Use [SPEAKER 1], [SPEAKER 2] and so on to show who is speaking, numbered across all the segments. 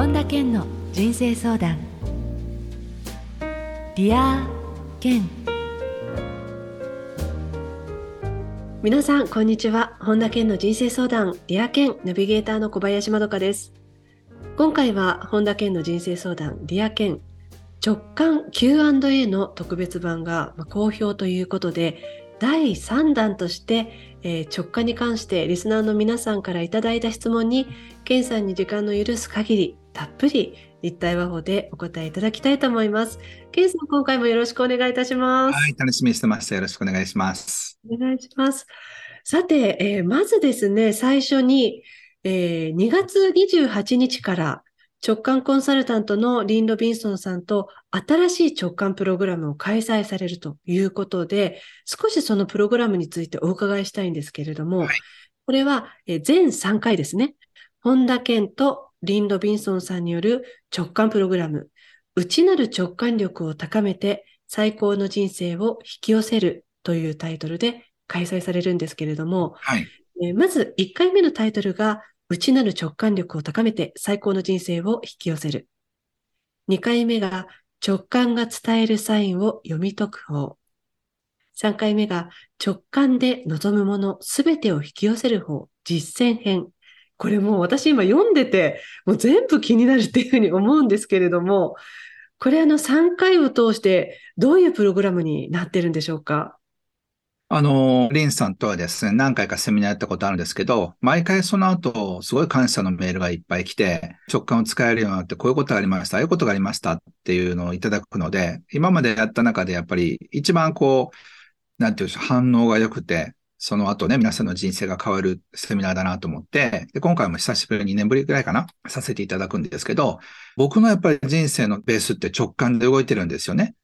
[SPEAKER 1] 本田健の人生相談。ディア健。皆さんこんにちは。本田健の人生相談。ディア健。ナビゲーターの小林まどかです。今回は本田健の人生相談。ディア健。直感 Q&A の特別版が好評ということで第3弾として、えー、直感に関してリスナーの皆さんからいただいた質問に、ケンさんに時間の許す限り、たっぷり立体話法でお答えいただきたいと思います。ケンさん、今回もよろしくお願いいたします。
[SPEAKER 2] はい、楽しみにしてました。よろしくお願いします。
[SPEAKER 1] お願いします。さて、えー、まずですね、最初に、えー、2月28日から直感コンサルタントのリン・ロビンソンさんと新しい直感プログラムを開催されるということで、少しそのプログラムについてお伺いしたいんですけれども、はい、これは全3回ですね。本田健とリン・ロビンソンさんによる直感プログラム、内なる直感力を高めて最高の人生を引き寄せるというタイトルで開催されるんですけれども、はい、まず1回目のタイトルが内なる直感力を高めて最高の人生を引き寄せる。2回目が直感が伝えるサインを読み解く方。3回目が直感で望むものすべてを引き寄せる方、実践編。これもう私今読んでて、もう全部気になるっていうふうに思うんですけれども、これあの3回を通してどういうプログラムになってるんでしょうか？
[SPEAKER 2] あの、リンさんとはですね、何回かセミナーやったことあるんですけど、毎回その後、すごい感謝のメールがいっぱい来て、直感を使えるようになって、こういうことがありました、ああいうことがありましたっていうのをいただくので、今までやった中でやっぱり一番こう、なんていうんでしょう、反応が良くて、その後ね、皆さんの人生が変わるセミナーだなと思って、で、今回も久しぶりに2年ぶりくらいかな、させていただくんですけど、僕のやっぱり人生のベースって直感で動いてるんですよね。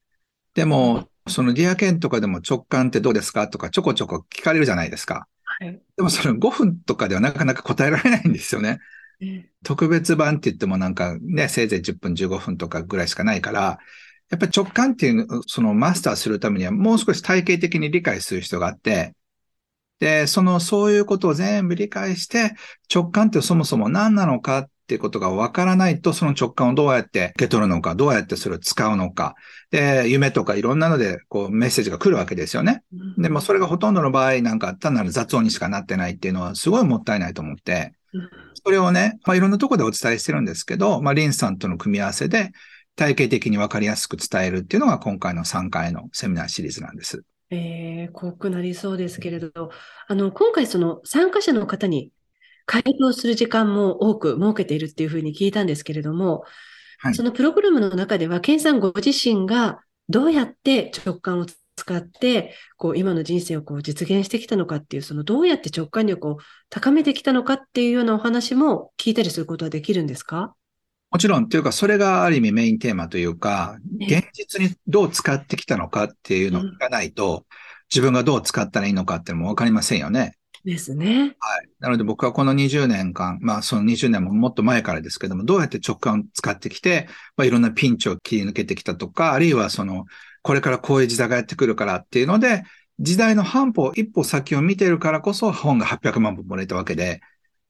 [SPEAKER 2] でも、そのディアケンとかでも直感ってどうですかとかちょこちょこ聞かれるじゃないですか。はい。でもそれ5分とかではなかなか答えられないんですよね。特別版って言ってもなんかね、せいぜい10分15分とかぐらいしかないから、やっぱり直感っていう、そのマスターするためにはもう少し体系的に理解する必要があって、で、その、そういうことを全部理解して、直感ってそもそも何なのかっていうことがわからないと、その直感をどうやって受け取るのか、どうやってそれを使うのか。で、夢とかいろんなので、こう、メッセージが来るわけですよね。でも、それがほとんどの場合、なんか単なる雑音にしかなってないっていうのは、すごいもったいないと思って、それをね、まあ、いろんなところでお伝えしてるんですけど、まあ、リンさんとの組み合わせで、体系的にわかりやすく伝えるっていうのが今回の3回のセミナーシリーズなんです。
[SPEAKER 1] えー、濃くなりそうですけれど、あの、今回その参加者の方に回答する時間も多く設けているっていうふうに聞いたんですけれども、はい、そのプログラムの中では、ケンさんご自身がどうやって直感を使って、こう、今の人生をこう実現してきたのかっていう、そのどうやって直感力を高めてきたのかっていうようなお話も聞いたりすることはできるんですか？
[SPEAKER 2] もちろん、というか、それがある意味メインテーマというか、現実にどう使ってきたのかっていうのがないと、自分がどう使ったらいいのかっていうのもわかりませんよね。
[SPEAKER 1] ですね。
[SPEAKER 2] はい。なので僕はこの20年間、まあその20年ももっと前からですけども、どうやって直感を使ってきて、まあいろんなピンチを切り抜けてきたとか、あるいはその、これからこういう時代がやってくるからっていうので、時代の半歩、一歩先を見てるからこそ本が800万部もれたわけで、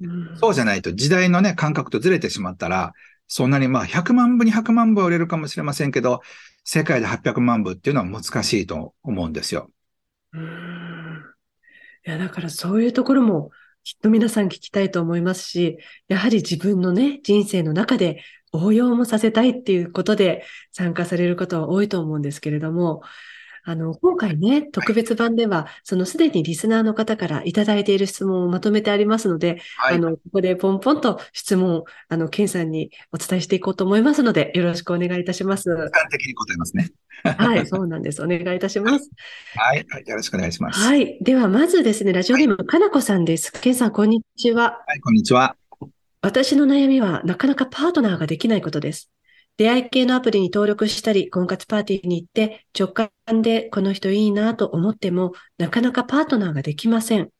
[SPEAKER 2] うん、そうじゃないと時代のね、感覚とずれてしまったら、そんなにまあ100万部、200万部は売れるかもしれませんけど、世界で800万部っていうのは難しいと思うんですよ。
[SPEAKER 1] うんいや、だからそういうところもきっと皆さん聞きたいと思いますし、やはり自分のね、人生の中で応用もさせたいっていうことで参加される方は多いと思うんですけれども、あの、今回ね、特別版では、そのすでにリスナーの方からいただいている質問をまとめてありますので、はい、あの、ここでポンポンと質問、あの、ケンさんにお伝えしていこうと思いますので、よろしくお願いいたします。
[SPEAKER 2] 簡的に答えますね。
[SPEAKER 1] はい、そうなんです。お願いいたします。
[SPEAKER 2] はい、はい、よろしくお願いします。
[SPEAKER 1] はい。では、まずですね、ラジオネーム、はい、かなこさんです。ケンさん、こんにちは。
[SPEAKER 2] はい、こんにちは。
[SPEAKER 1] 私の悩みは、なかなかパートナーができないことです。出会い系のアプリに登録したり、婚活パーティーに行って直感でこの人いいなと思っても、なかなかパートナーができません。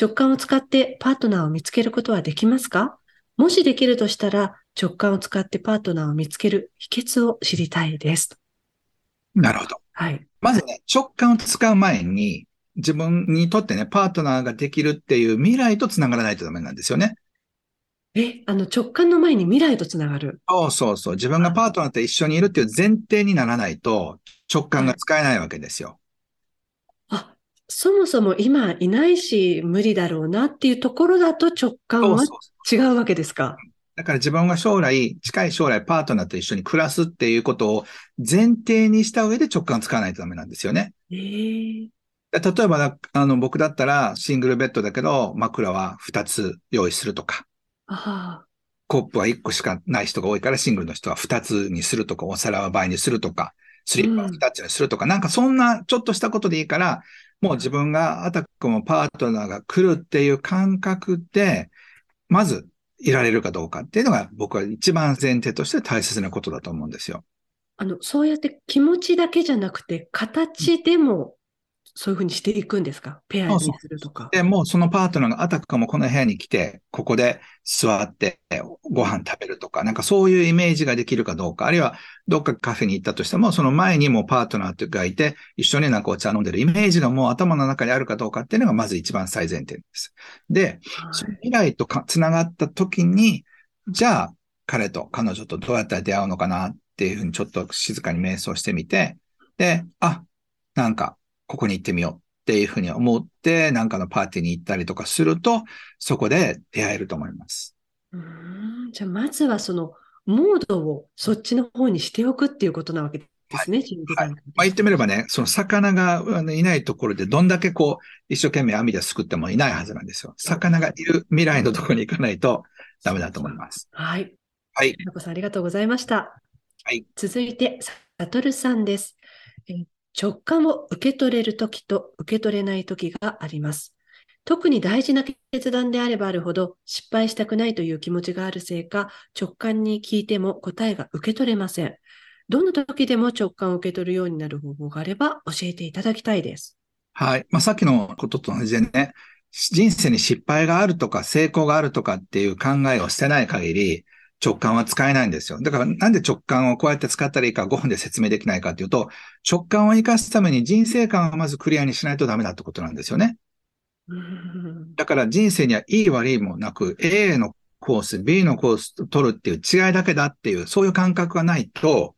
[SPEAKER 1] 直感を使ってパートナーを見つけることはできますか？もしできるとしたら、直感を使ってパートナーを見つける秘訣を知りたいです。
[SPEAKER 2] なるほど。
[SPEAKER 1] はい。
[SPEAKER 2] まずね、直感を使う前に、自分にとってね、パートナーができるっていう未来と繋がらないとダメなんですよね。
[SPEAKER 1] え、あの直感の前に未来とつながる。
[SPEAKER 2] そうそうそう。自分がパートナーと一緒にいるっていう前提にならないと直感が使えないわけですよ。
[SPEAKER 1] あ、そもそも今いないし無理だろうなっていうところだと直感は違うわけですか？
[SPEAKER 2] だから自分が将来、近い将来パートナーと一緒に暮らすっていうことを前提にした上で直感を使わないとダメなんですよね。
[SPEAKER 1] ええ
[SPEAKER 2] 例えばな、あの、僕だったらシングルベッドだけど枕は2つ用意するとか、
[SPEAKER 1] あ
[SPEAKER 2] コップは1個しかない人が多いからシングルの人は2つにするとか、お皿は倍にするとか、スリッパは2つにするとか、なんかそんなちょっとしたことでいいから、もう自分があたかもパートナーが来るっていう感覚で、まずいられるかどうかっていうのが僕は一番前提として大切なことだと思うんですよ。
[SPEAKER 1] あ、あの、そうやって気持ちだけじゃなくて形でもそういうふうにしていくんですか？ペアにするとか。
[SPEAKER 2] で、もうそのパートナーがあたかもこの部屋に来て、ここで座ってご飯食べるとか、なんかそういうイメージができるかどうか、あるいはどっかカフェに行ったとしても、その前にもパートナーがいて、一緒になんかお茶飲んでるイメージがもう頭の中にあるかどうかっていうのがまず一番最前提です。で、その未来とか繋がった時に、じゃあ彼と彼女とどうやったら出会うのかなっていうふうにちょっと静かに瞑想してみて、で、あ、なんかここに行ってみようっていうふうに思って、なんかのパーティーに行ったりとかすると、そこで出会えると思います。
[SPEAKER 1] うーんじゃあ、まずはその、モードをそっちの方にしておくっていうことなわけですね、準備段階
[SPEAKER 2] まあ、言ってみればね、その魚がいないところでどんだけこう、一生懸命網ですくってもいないはずなんですよ。魚がいる未来のところに行かないとダメだと思います。
[SPEAKER 1] はい。
[SPEAKER 2] はい。
[SPEAKER 1] さん、ありがとうございました。
[SPEAKER 2] はい。
[SPEAKER 1] 続いて、さとるさんです。えー直感を受け取れるときと受け取れないときがあります。特に大事な決断であればあるほど失敗したくないという気持ちがあるせいか、直感に聞いても答えが受け取れません。どんな時でも直感を受け取るようになる方法があれば教えていただきたいです。
[SPEAKER 2] はい。まあ、さっきのことと同じでね、人生に失敗があるとか成功があるとかっていう考えを捨てない限り、直感は使えないんですよ。だからなんで直感をこうやって使ったらいいか5分で説明できないかっていうと、直感を生かすために人生観をまずクリアにしないとダメだってことなんですよね。だから人生にはいい悪いもなく、A のコース、B のコース取るっていう違いだけだっていう、そういう感覚がないと、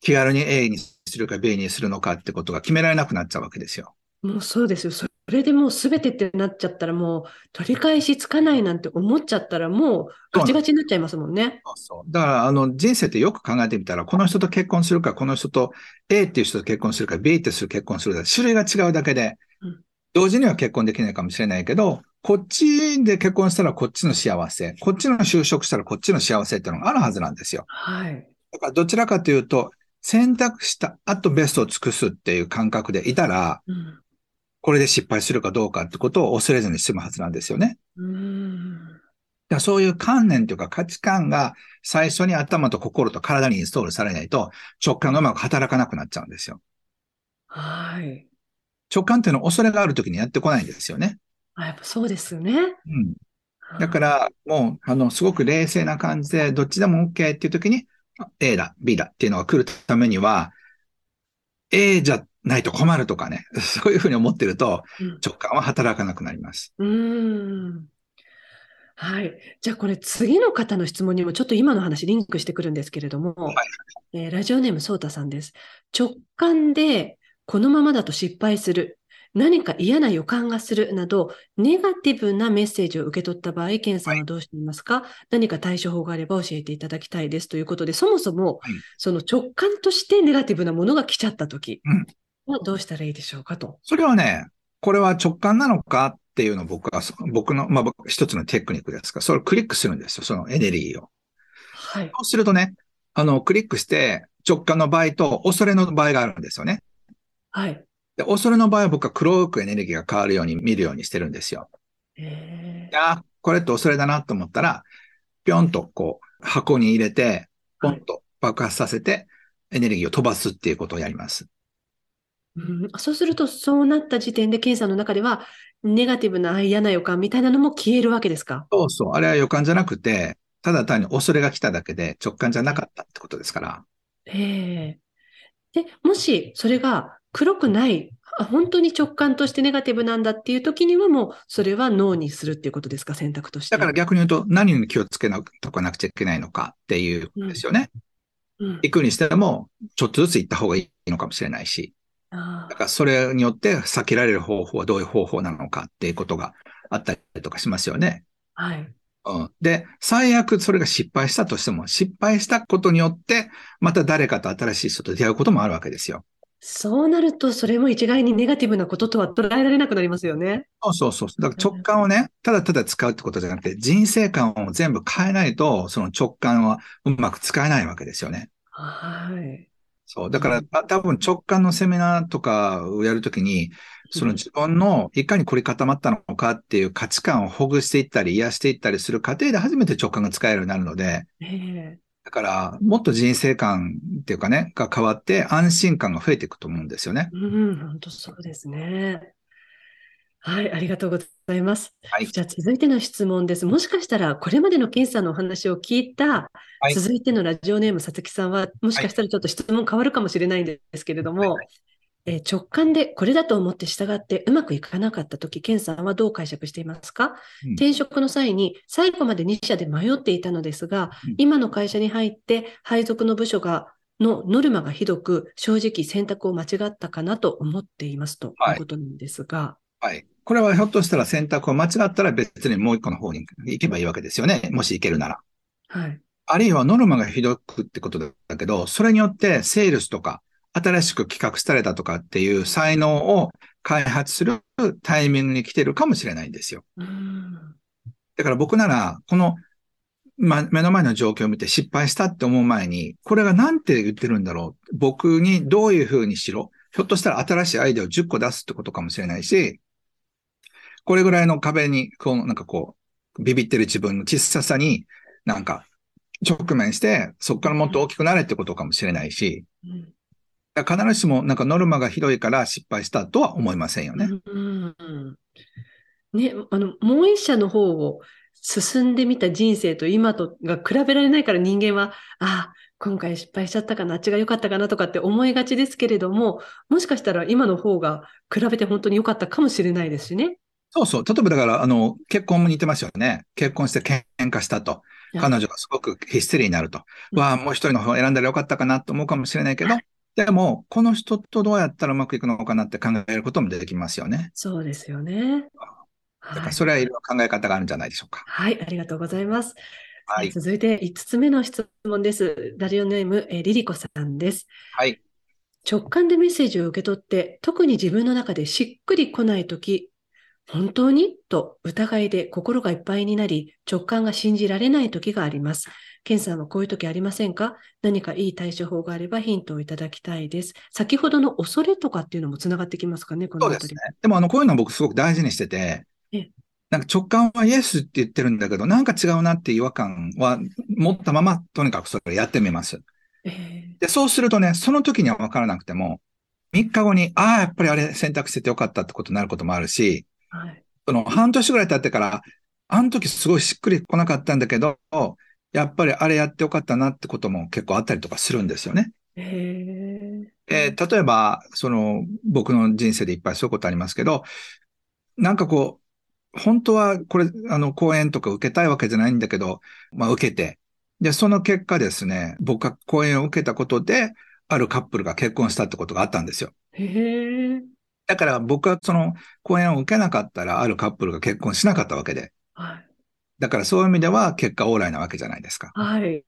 [SPEAKER 2] 気軽に A にするか B にするのかってことが決められなくなっちゃうわけですよ。
[SPEAKER 1] もうそうですよ。それでもう全てってなっちゃったらもう取り返しつかないなんて思っちゃったらもうガチガチになっちゃいますもんね。
[SPEAKER 2] そうそう。だから、あの、人生ってよく考えてみたら、この人と結婚するか、この人と A っていう人と結婚するか、B っていう人と結婚するか、種類が違うだけで
[SPEAKER 1] うん、
[SPEAKER 2] 同時には結婚できないかもしれないけど、こっちで結婚したらこっちの幸せ、こっちの就職したらこっちの幸せっていうのがあるはずなんですよ。
[SPEAKER 1] はい。
[SPEAKER 2] だからどちらかというと、選択した後ベストを尽くすっていう感覚でいたら、
[SPEAKER 1] うん
[SPEAKER 2] これで失敗するかどうかってことを恐れずに済むはずなんですよね。
[SPEAKER 1] うーん
[SPEAKER 2] そういう観念というか価値観が最初に頭と心と体にインストールされないと直感がうまく働かなくなっちゃうんですよ。
[SPEAKER 1] はい。
[SPEAKER 2] 直感っていうのは恐れがある時にやってこないんですよね。
[SPEAKER 1] あ、やっぱそうですよね。
[SPEAKER 2] うん。だからもう、あの、すごく冷静な感じでどっちでも OK っていう時にあ A だ、B だっていうのが来るためには A じゃないと困るとかね、そういうふうに思ってると
[SPEAKER 1] うん
[SPEAKER 2] 直感は働かなくなります。
[SPEAKER 1] うーん。はい。じゃあこれ次の方の質問にもちょっと今の話リンクしてくるんですけれども、えーラジオネームソータさんです。直感でこのままだと失敗する。何か嫌な予感がするなど、ネガティブなメッセージを受け取った場合、ケンさんはどうしていますか、何か対処法があれば教えていただきたいですということで、そもそも
[SPEAKER 2] はい、
[SPEAKER 1] その直感としてネガティブなものが来ちゃったとき
[SPEAKER 2] うん
[SPEAKER 1] はどうしたらいいでしょうかと。
[SPEAKER 2] それはね、これは直感なのかっていうのを僕は、そ僕の、まあ、僕一つのテクニックですが、それをクリックするんですよ、そのエネルギーを。
[SPEAKER 1] はい。
[SPEAKER 2] そうするとね、あの、クリックして直感の場合と恐れの場合があるんですよね。
[SPEAKER 1] はい。
[SPEAKER 2] で、恐れの場合は僕は黒くエネルギーが変わるように見るようにしてるんですよ。
[SPEAKER 1] え
[SPEAKER 2] いやーこれって恐れだなと思ったら、ぴょんとこう、箱に入れて、ポンと爆発させて、エネルギーを飛ばすっていうことをやります。
[SPEAKER 1] うん、そうすると、そうなった時点で、ケンさんの中では、ネガティブなあ嫌な予感みたいなのも消えるわけですか？
[SPEAKER 2] そうそう。あれは予感じゃなくて、ただ単に恐れが来ただけで直感じゃなかったってことですから。
[SPEAKER 1] ええで、もし、それが黒くないあ本当に直感としてネガティブなんだっていう時にはもう、それはノーにするっていうことですか、選択として。
[SPEAKER 2] だから逆に言うと、何に気をつけなとかなくちゃいけないのかっていうことですよね。
[SPEAKER 1] うん、
[SPEAKER 2] 行くにしても、ちょっとずつ行った方がいいのかもしれないし。
[SPEAKER 1] あ
[SPEAKER 2] だからそれによって避けられる方法はどういう方法なのかっていうことがあったりとかしますよね。
[SPEAKER 1] はい。
[SPEAKER 2] うん、で、最悪それが失敗したとしても、失敗したことによって、また誰かと新しい人と出会うこともあるわけですよ。
[SPEAKER 1] そうなると、それも一概にネガティブなこととは捉えられなくなりますよね。
[SPEAKER 2] そうそうそう。だから直感をね、ただただ使うってことじゃなくて、人生観を全部変えないと、その直感はうまく使えないわけですよね。
[SPEAKER 1] はい。
[SPEAKER 2] そう。だから、あ多分直感のセミナーとかをやるときに、その自分のいかに凝り固まったのかっていう価値観をほぐしていったり、癒していったりする過程で初めて直感が使えるようになるので、
[SPEAKER 1] ええ
[SPEAKER 2] だから、もっと人生観っていうかね、が変わって安心感が増えていくと思うんですよね。
[SPEAKER 1] うん、本当そうですね。はい、ありがとうございます。
[SPEAKER 2] はい。
[SPEAKER 1] じゃあ続いての質問です。もしかしたら、これまでの検査のお話を聞いた、
[SPEAKER 2] はい
[SPEAKER 1] 続いてのラジオネーム、さつきさんは、もしかしたらちょっと質問変わるかもしれないんですけれども、
[SPEAKER 2] はいは
[SPEAKER 1] えー直感でこれだと思って従ってうまくいかなかったとき、ケンさんはどう解釈していますか、
[SPEAKER 2] うん
[SPEAKER 1] 転職の際に最後まで2社で迷っていたのですが、
[SPEAKER 2] うん
[SPEAKER 1] 今の会社に入って配属の部署がのノルマがひどく、正直選択を間違ったかなと思っていますと
[SPEAKER 2] はい
[SPEAKER 1] いうことなんですが、
[SPEAKER 2] はい。これはひょっとしたら選択を間違ったら別にもう一個の方に行けばいいわけですよね。もし行けるなら。
[SPEAKER 1] はい。
[SPEAKER 2] あるいはノルマがひどくってことだけど、それによってセールスとか、新しく企画されたとかっていう才能を開発するタイミングに来てるかもしれないんですよ。
[SPEAKER 1] うん
[SPEAKER 2] だから僕なら、この、ま、目の前の状況を見て失敗したって思う前に、これが何て言ってるんだろう。僕にどういう風にしろ。ひょっとしたら新しいアイデアを10個出すってことかもしれないし、これぐらいの壁に、こう、なんかこう、ビビってる自分の小ささに、なんか、直面して、そこからもっと大きくなれってことかもしれないし、
[SPEAKER 1] うん
[SPEAKER 2] 必ずしもなんかノルマがひどいから失敗したとは思いませんよね。
[SPEAKER 1] うんね、あの、もう一社の方を進んでみた人生と今とが比べられないから人間は、ああ、今回失敗しちゃったかな、あっちが良かったかなとかって思いがちですけれども、もしかしたら今の方が比べて本当に良かったかもしれないですしね。
[SPEAKER 2] そうそう。例えばだから、あの、結婚も似てますよね。結婚して喧嘩したと。彼女がすごくヒステリーになると。
[SPEAKER 1] うん
[SPEAKER 2] わあ、もう一人の方を選んだらよかったかなと思うかもしれないけど、でも、この人とどうやったらうまくいくのかなって考えることも出てきますよね。
[SPEAKER 1] そうですよね。
[SPEAKER 2] だから、
[SPEAKER 1] はい
[SPEAKER 2] それはいろいろ考え方があるんじゃないでしょうか。
[SPEAKER 1] はい、ありがとうございます。
[SPEAKER 2] はい。
[SPEAKER 1] 続いて5つ目の質問です。ラジオネーム、えーリリコさんです。
[SPEAKER 2] はい。
[SPEAKER 1] 直感でメッセージを受け取って、特に自分の中でしっくりこないとき、本当に？と疑いで心がいっぱいになり、直感が信じられないときがあります。ケンさんはこういうときありませんか？何かいい対処法があればヒントをいただきたいです。先ほどの恐れとかっていうのもつながってきますかね、この
[SPEAKER 2] ですね。でも、あの、こういうのは僕すごく大事にしてて
[SPEAKER 1] ええ、
[SPEAKER 2] なんか直感はイエスって言ってるんだけど、なんか違うなって違和感は持ったまま、とにかくそれをやってみます。
[SPEAKER 1] え
[SPEAKER 2] で、そうするとね、その時には分からなくても、3日後に、ああ、やっぱりあれ選択しててよかったってことになることもあるし、
[SPEAKER 1] ーはい。
[SPEAKER 2] その半年ぐらい経ってから、あの時すごいしっくり来なかったんだけど、やっぱりあれやってよかったなってことも結構あったりとかするんですよね。
[SPEAKER 1] え
[SPEAKER 2] えー例えば、その、僕の人生でいっぱいそういうことありますけど、なんかこう、本当はこれ、あの、講演とか受けたいわけじゃないんだけど、まあ受けて、で、その結果ですね、僕が講演を受けたことで、あるカップルが結婚したってことがあったんですよ。
[SPEAKER 1] ー、へえ。
[SPEAKER 2] だから僕はその講演を受けなかったら、あるカップルが結婚しなかったわけで。
[SPEAKER 1] はい。
[SPEAKER 2] だからそういう意味では結果オーライなわけじゃないですか。
[SPEAKER 1] はい。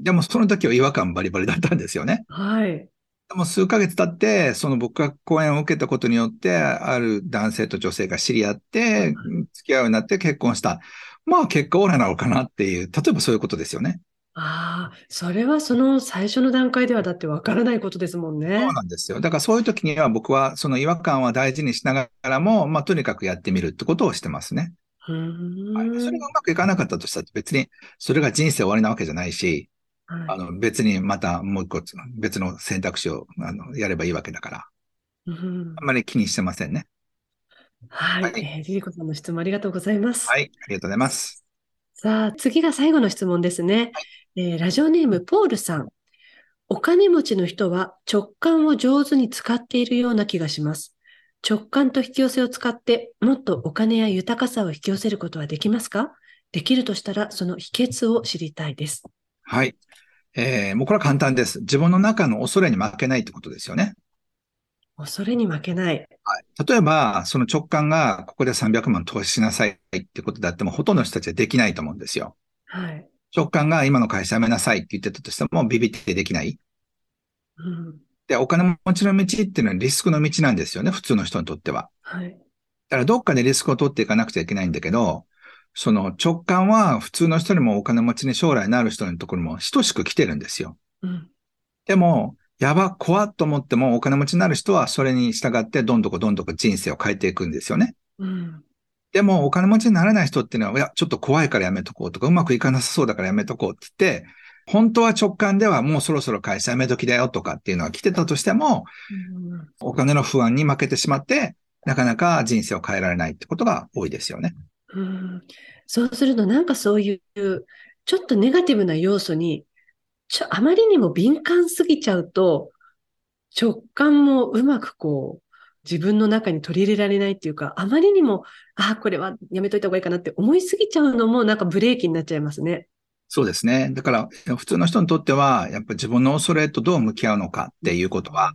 [SPEAKER 2] でもその時は違和感バリバリだったんですよね。
[SPEAKER 1] はい。
[SPEAKER 2] でも数ヶ月経って、その僕が講演を受けたことによって、ある男性と女性が知り合って、付き合うようになって結婚した。まあ結果オーライなのかなっていう、例えばそういうことですよね。
[SPEAKER 1] ああ、それはその最初の段階ではだってわからないことですもんね。
[SPEAKER 2] そうなんですよ。だからそういう時には僕はその違和感は大事にしながらも、まあとにかくやってみるってことをしてますね。
[SPEAKER 1] うーん
[SPEAKER 2] はいそれがうまくいかなかったとしたら別にそれが人生終わりなわけじゃないし、
[SPEAKER 1] はい
[SPEAKER 2] あの別にまたもう一個別の選択肢をあのやればいいわけだから、
[SPEAKER 1] うん
[SPEAKER 2] あんまり気にしてませんね。
[SPEAKER 1] はい、
[SPEAKER 2] はい
[SPEAKER 1] えーリリコさんの質問ありがとうございます。
[SPEAKER 2] はい、ありがとうございます。
[SPEAKER 1] さあ、次が最後の質問ですね。えーラジオネーム、ポールさん。お金持ちの人は直感を上手に使っているような気がします。直感と引き寄せを使ってもっとお金や豊かさを引き寄せることはできますか？できるとしたらその秘訣を知りたいです。
[SPEAKER 2] はい。えー、もうこれは簡単です。自分の中の恐れに負けないってことですよね。
[SPEAKER 1] 恐れに負けない。
[SPEAKER 2] はい。例えば、その直感がここで300万投資しなさいってことであっても、ほとんどの人たちはできないと思うんですよ。
[SPEAKER 1] はい。
[SPEAKER 2] 直感が今の会社辞めなさいって言ってたとしても、ビビってできない。
[SPEAKER 1] うん。
[SPEAKER 2] で、お金持ちの道っていうのはリスクの道なんですよね、普通の人にとっては。
[SPEAKER 1] はい。
[SPEAKER 2] だからどっかでリスクを取っていかなくちゃいけないんだけど、その直感は普通の人にもお金持ちに将来なる人のところにも等しく来てるんですよ。
[SPEAKER 1] うん。
[SPEAKER 2] でも、やば、怖っと思ってもお金持ちになる人はそれに従ってどんどこどんどこ人生を変えていくんですよね。
[SPEAKER 1] うん。
[SPEAKER 2] でも、お金持ちにならない人っていうのは、いや、ちょっと怖いからやめとこうとか、うまくいかなさそうだからやめとこうって言って、本当は直感ではもうそろそろ会社辞め時だよとかっていうのは来てたとしても、お金の不安に負けてしまって、なかなか人生を変えられないってことが多いですよね。
[SPEAKER 1] うんそうすると、なんかそういう、ちょっとネガティブな要素に、ちょ、あまりにも敏感すぎちゃうと、直感もうまくこう、自分の中に取り入れられないっていうか、あまりにも、ああ、これはやめといた方がいいかなって思いすぎちゃうのも、なんかブレーキになっちゃいますね。
[SPEAKER 2] そうですね。だから、普通の人にとっては、やっぱり自分の恐れとどう向き合うのかっていうことは、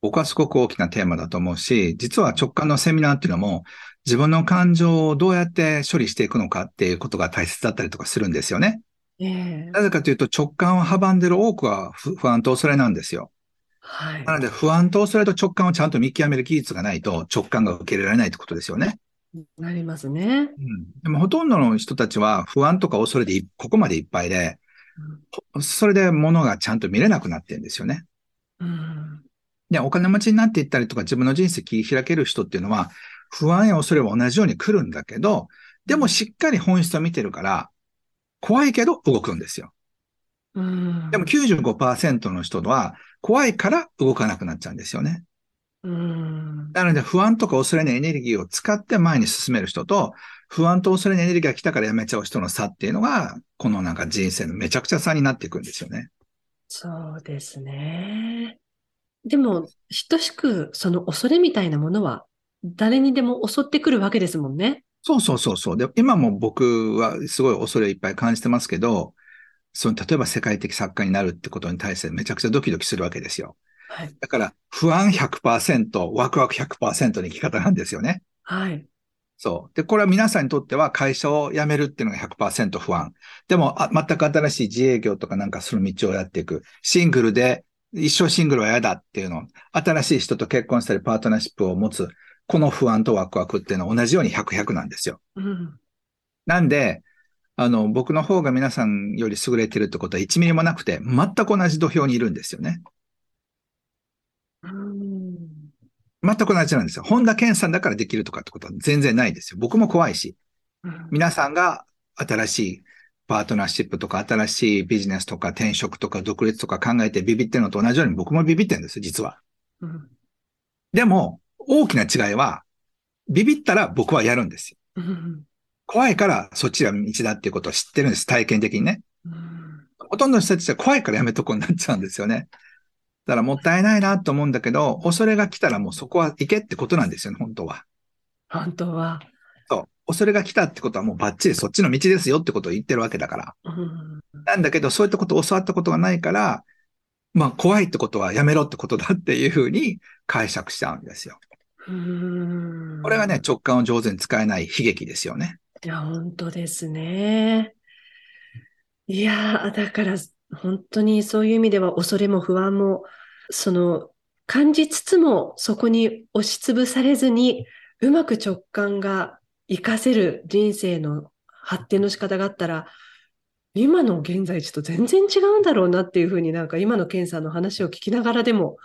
[SPEAKER 2] 僕はすごく大きなテーマだと思うし、実は直感のセミナーっていうのも、自分の感情をどうやって処理していくのかっていうことが大切だったりとかするんですよね。
[SPEAKER 1] ええ
[SPEAKER 2] なぜかというと直感を阻んでる多くは不不安と恐れなんですよ。
[SPEAKER 1] はい。
[SPEAKER 2] なので不安と恐れと直感をちゃんと見極める技術がないと直感が受け入れられないってことですよね。
[SPEAKER 1] なりますね。
[SPEAKER 2] うん。でもほとんどの人たちは不安とか恐れでいここまでいっぱいで、それで物がちゃんと見れなくなってるんですよね。
[SPEAKER 1] うん。
[SPEAKER 2] で、お金持ちになっていったりとか自分の人生切り開ける人っていうのは、不安や恐れは同じように来るんだけど、でもしっかり本質を見てるから、怖いけど動くんですよ。
[SPEAKER 1] うん。
[SPEAKER 2] でも95%の人は怖いから動かなくなっちゃうんですよね。
[SPEAKER 1] うん。
[SPEAKER 2] なので不安とか恐れのエネルギーを使って前に進める人と、不安と恐れのエネルギーが来たからやめちゃう人の差っていうのが、このなんか人生のめちゃくちゃ差になっていくんですよね。
[SPEAKER 1] そうですね。でも、等しくその恐れみたいなものは誰にでも襲ってくるわけですもんね。
[SPEAKER 2] そうそうそうそう。で、今も僕はすごい恐れをいっぱい感じてますけど、その、例えば世界的作家になるってことに対してめちゃくちゃドキドキするわけですよ。
[SPEAKER 1] はい。
[SPEAKER 2] だから、不安100%、ワクワク100%の生き方なんですよね。
[SPEAKER 1] はい。
[SPEAKER 2] そう。で、これは皆さんにとっては会社を辞めるっていうのが100%不安。でも、あ全く新しい自営業とかなんかする道をやっていく。シングルで、一生シングルは嫌だっていうの。新しい人と結婚したりパートナーシップを持つ。この不安とワクワクっていうのは同じように100、100なんですよ。
[SPEAKER 1] うん。
[SPEAKER 2] なんで、あの、僕の方が皆さんより優れてるってことは1ミリもなくて、全く同じ土俵にいるんですよね。
[SPEAKER 1] うん。
[SPEAKER 2] 全く同じなんですよ。本田健さんだからできるとかってことは全然ないですよ。僕も怖いし。皆さんが新しいパートナーシップとか新しいビジネスとか転職とか独立とか考えてビビってるのと同じように僕もビビってるんですよ、実は。
[SPEAKER 1] うん。
[SPEAKER 2] でも、大きな違いは、ビビったら僕はやるんですよ。
[SPEAKER 1] うん。
[SPEAKER 2] 怖いからそっちが道だっていうことを知ってるんです、体験的にね。
[SPEAKER 1] うん。
[SPEAKER 2] ほとんどの人たちは怖いからやめとこうになっちゃうんですよね。だからもったいないなと思うんだけど、恐れが来たらもうそこは行けってことなんですよね、本当は。
[SPEAKER 1] 本当は。
[SPEAKER 2] そう。恐れが来たってことはもうバッチリそっちの道ですよってことを言ってるわけだから。
[SPEAKER 1] うん。
[SPEAKER 2] なんだけど、そういったことを教わったことがないから、まあ怖いってことはやめろってことだっていうふうに解釈しちゃうんですよ。
[SPEAKER 1] うん。
[SPEAKER 2] これがね、直感を上手に使えない悲劇ですよね。
[SPEAKER 1] いや、本当ですね。いや、だから、本当にそういう意味では恐れも不安も、その、感じつつも、そこに押しつぶされずに、うまく直感が活かせる人生の発展の仕方があったら、今の現在地と全然違うんだろうなっていうふうになんか今のケンさんの話を聞きながらでも、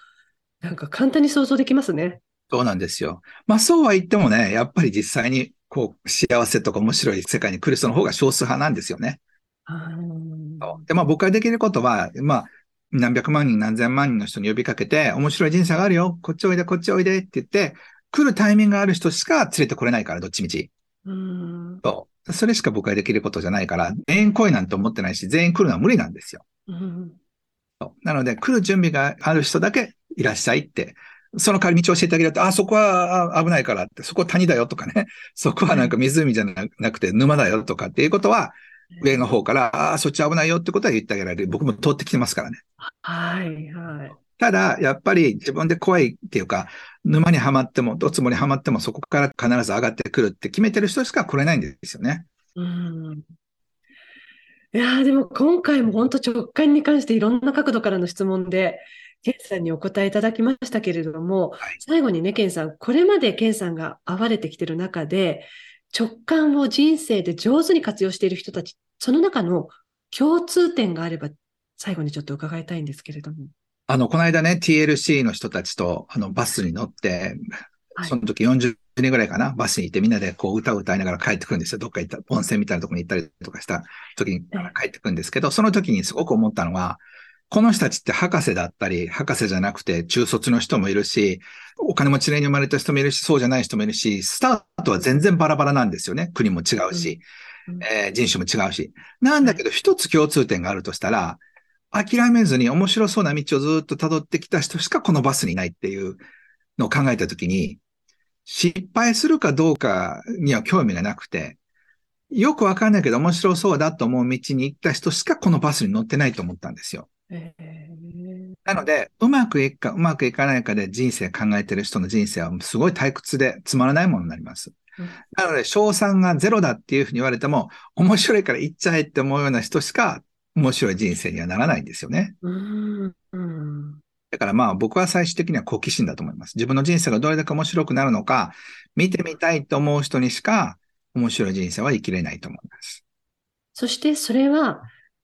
[SPEAKER 1] なんか簡単に想像できますね。
[SPEAKER 2] そうなんですよ。まあそうは言ってもね、やっぱり実際にこう幸せとか面白い世界に来る人の方が少数派なんですよね。
[SPEAKER 1] うん
[SPEAKER 2] で、まあ僕ができることは、まあ何百万人何千万人の人に呼びかけて、面白い人生があるよ。こっちおいで、こっちおいでって言って、来るタイミングがある人しか連れてこれないから、どっちみち。
[SPEAKER 1] うん
[SPEAKER 2] そう。それしか僕ができることじゃないから、全員来いなんて思ってないし、全員来るのは無理なんですよ。
[SPEAKER 1] うん
[SPEAKER 2] なので、来る準備がある人だけいらっしゃいって、その代わり道を教えてあげると、あ、そこは危ないからって、そこは谷だよとかね、そこはなんか湖じゃなくて沼だよとかっていうことは、上の方から、ああ、そっち危ないよってことは言ってあげられる。僕も通ってきてますからね。
[SPEAKER 1] はい、はい。
[SPEAKER 2] ただ、やっぱり自分で怖いっていうか、沼にはまっても、どつもにはまっても、そこから必ず上がってくるって決めてる人しか来れないんですよね。
[SPEAKER 1] うんいやでも今回も本当直感に関していろんな角度からの質問で、ケンさんにお答えいただきましたけれども、はい、最後にね、ケンさん、これまでケンさんが会われてきてる中で、直感を人生で上手に活用している人たち、その中の共通点があれば、最後にちょっと伺いたいんですけれども。
[SPEAKER 2] あの、この間ね、TLC の人たちと、あの、バスに乗って、はい、その時40人ぐらいかな、バスに行ってみんなでこう歌を歌いながら帰ってくるんですよ。どっか行った、温泉みたいなところに行ったりとかした時に帰ってくるんですけど、その時にすごく思ったのは、この人たちって博士だったり、博士じゃなくて中卒の人もいるし、お金持ちに生まれた人もいるし、そうじゃない人もいるし、スタートは全然バラバラなんですよね。国も違うし、うんえー、人種も違うし。なんだけど、一つ共通点があるとしたら、諦めずに面白そうな道をずっと辿ってきた人しかこのバスにいないっていうのを考えたときに、失敗するかどうかには興味がなくて、よくわかんないけど面白そうだと思う道に行った人しかこのバスに乗ってないと思ったんですよ。なので、うまくいくかうまくいかないかで人生考えてる人の人生はすごい退屈でつまらないものになります。なので、賞賛がゼロだっていうふうに言われても、面白いから行っちゃえって思うような人しか面白い人生にはならないんですよね。だからまあ僕は最終的には好奇心だと思います。自分の人生がどれだけ面白くなるのか、見てみたいと思う人にしか面白い人生は生きれないと思います。
[SPEAKER 1] そしてそれは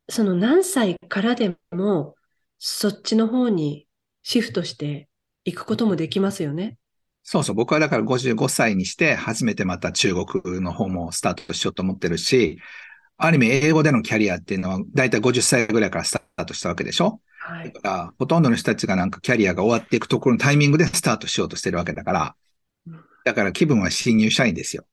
[SPEAKER 1] その何歳からでも、そっちの方にシフトしていくこともできますよね。
[SPEAKER 2] そうそう。僕はだから55歳にして初めてまた中国の方もスタートしようと思ってるし、ある意味英語でのキャリアっていうのはだいたい50歳ぐらいからスタートしたわけでしょはい。だからほとんどの人たちがなんかキャリアが終わっていくところのタイミングでスタートしようとしてるわけだから、だから気分は新入社員ですよ。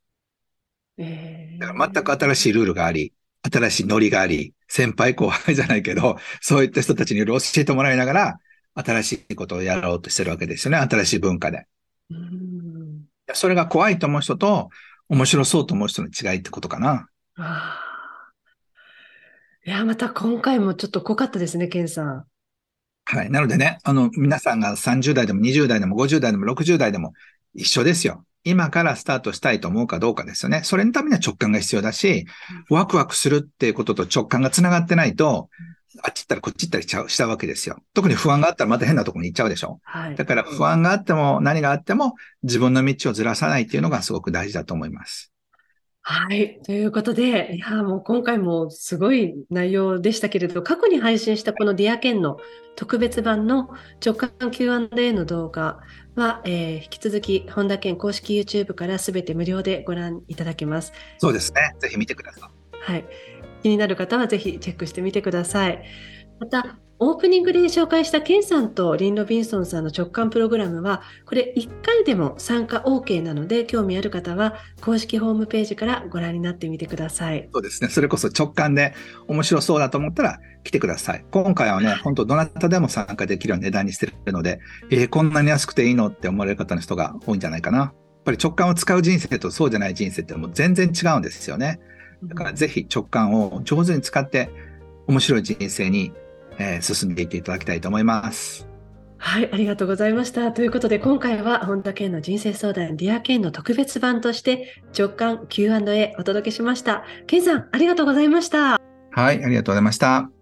[SPEAKER 2] えー、だから全く新しいルールがあり、新しいノリがあり、先輩後輩じゃないけど、そういった人たちにいろいろ教えてもらいながら、新しいことをやろうとしてるわけですよね。新しい文化で。うんそれが怖いと思う人と、面白そうと思う人の違いってことかな。
[SPEAKER 1] いや、また今回もちょっと濃かったですね、ケンさん。
[SPEAKER 2] はい。なのでね、あの、皆さんが30代でも20代でも50代でも60代でも一緒ですよ。今からスタートしたいと思うかどうかですよね。それのためには直感が必要だし、ワクワクするっていうことと直感が繋がってないと、あっち行ったらこっち行ったりしちゃうしたわけですよ。特に不安があったらまた変なところに行っちゃうでしょ。はい、だから不安があっても何があっても自分の道をずらさないっていうのがすごく大事だと思います。
[SPEAKER 1] はい。ということで、いや、もう今回もすごい内容でしたけれど、過去に配信したこのディアケンの特別版の直感 Q&A の動画は、えー、引き続き本田健公式 YouTube からすべて無料でご覧いただけます。
[SPEAKER 2] そうですね。ぜひ見てください。
[SPEAKER 1] はい。気になる方はぜひチェックしてみてください。また、オープニングで紹介したケンさんとリン・ロビンソンさんの直感プログラムは、これ1回でも参加 OK なので、興味ある方は公式ホームページからご覧になってみてください。
[SPEAKER 2] そうですね。それこそ直感で面白そうだと思ったら来てください。今回はね、本当どなたでも参加できるような値段にしてるので、えー、こんなに安くていいのって思われる方の人が多いんじゃないかな。やっぱり直感を使う人生とそうじゃない人生ってもう全然違うんですよね。だからぜひ直感を上手に使って面白い人生にえー、進んでいっていただきたいと思います。
[SPEAKER 1] はい、ありがとうございました。ということで、今回は本田健の人生相談、ディア健の特別版として、直感 Q&A お届けしました。健さん、ありがとうございました。
[SPEAKER 2] はい、ありがとうございました。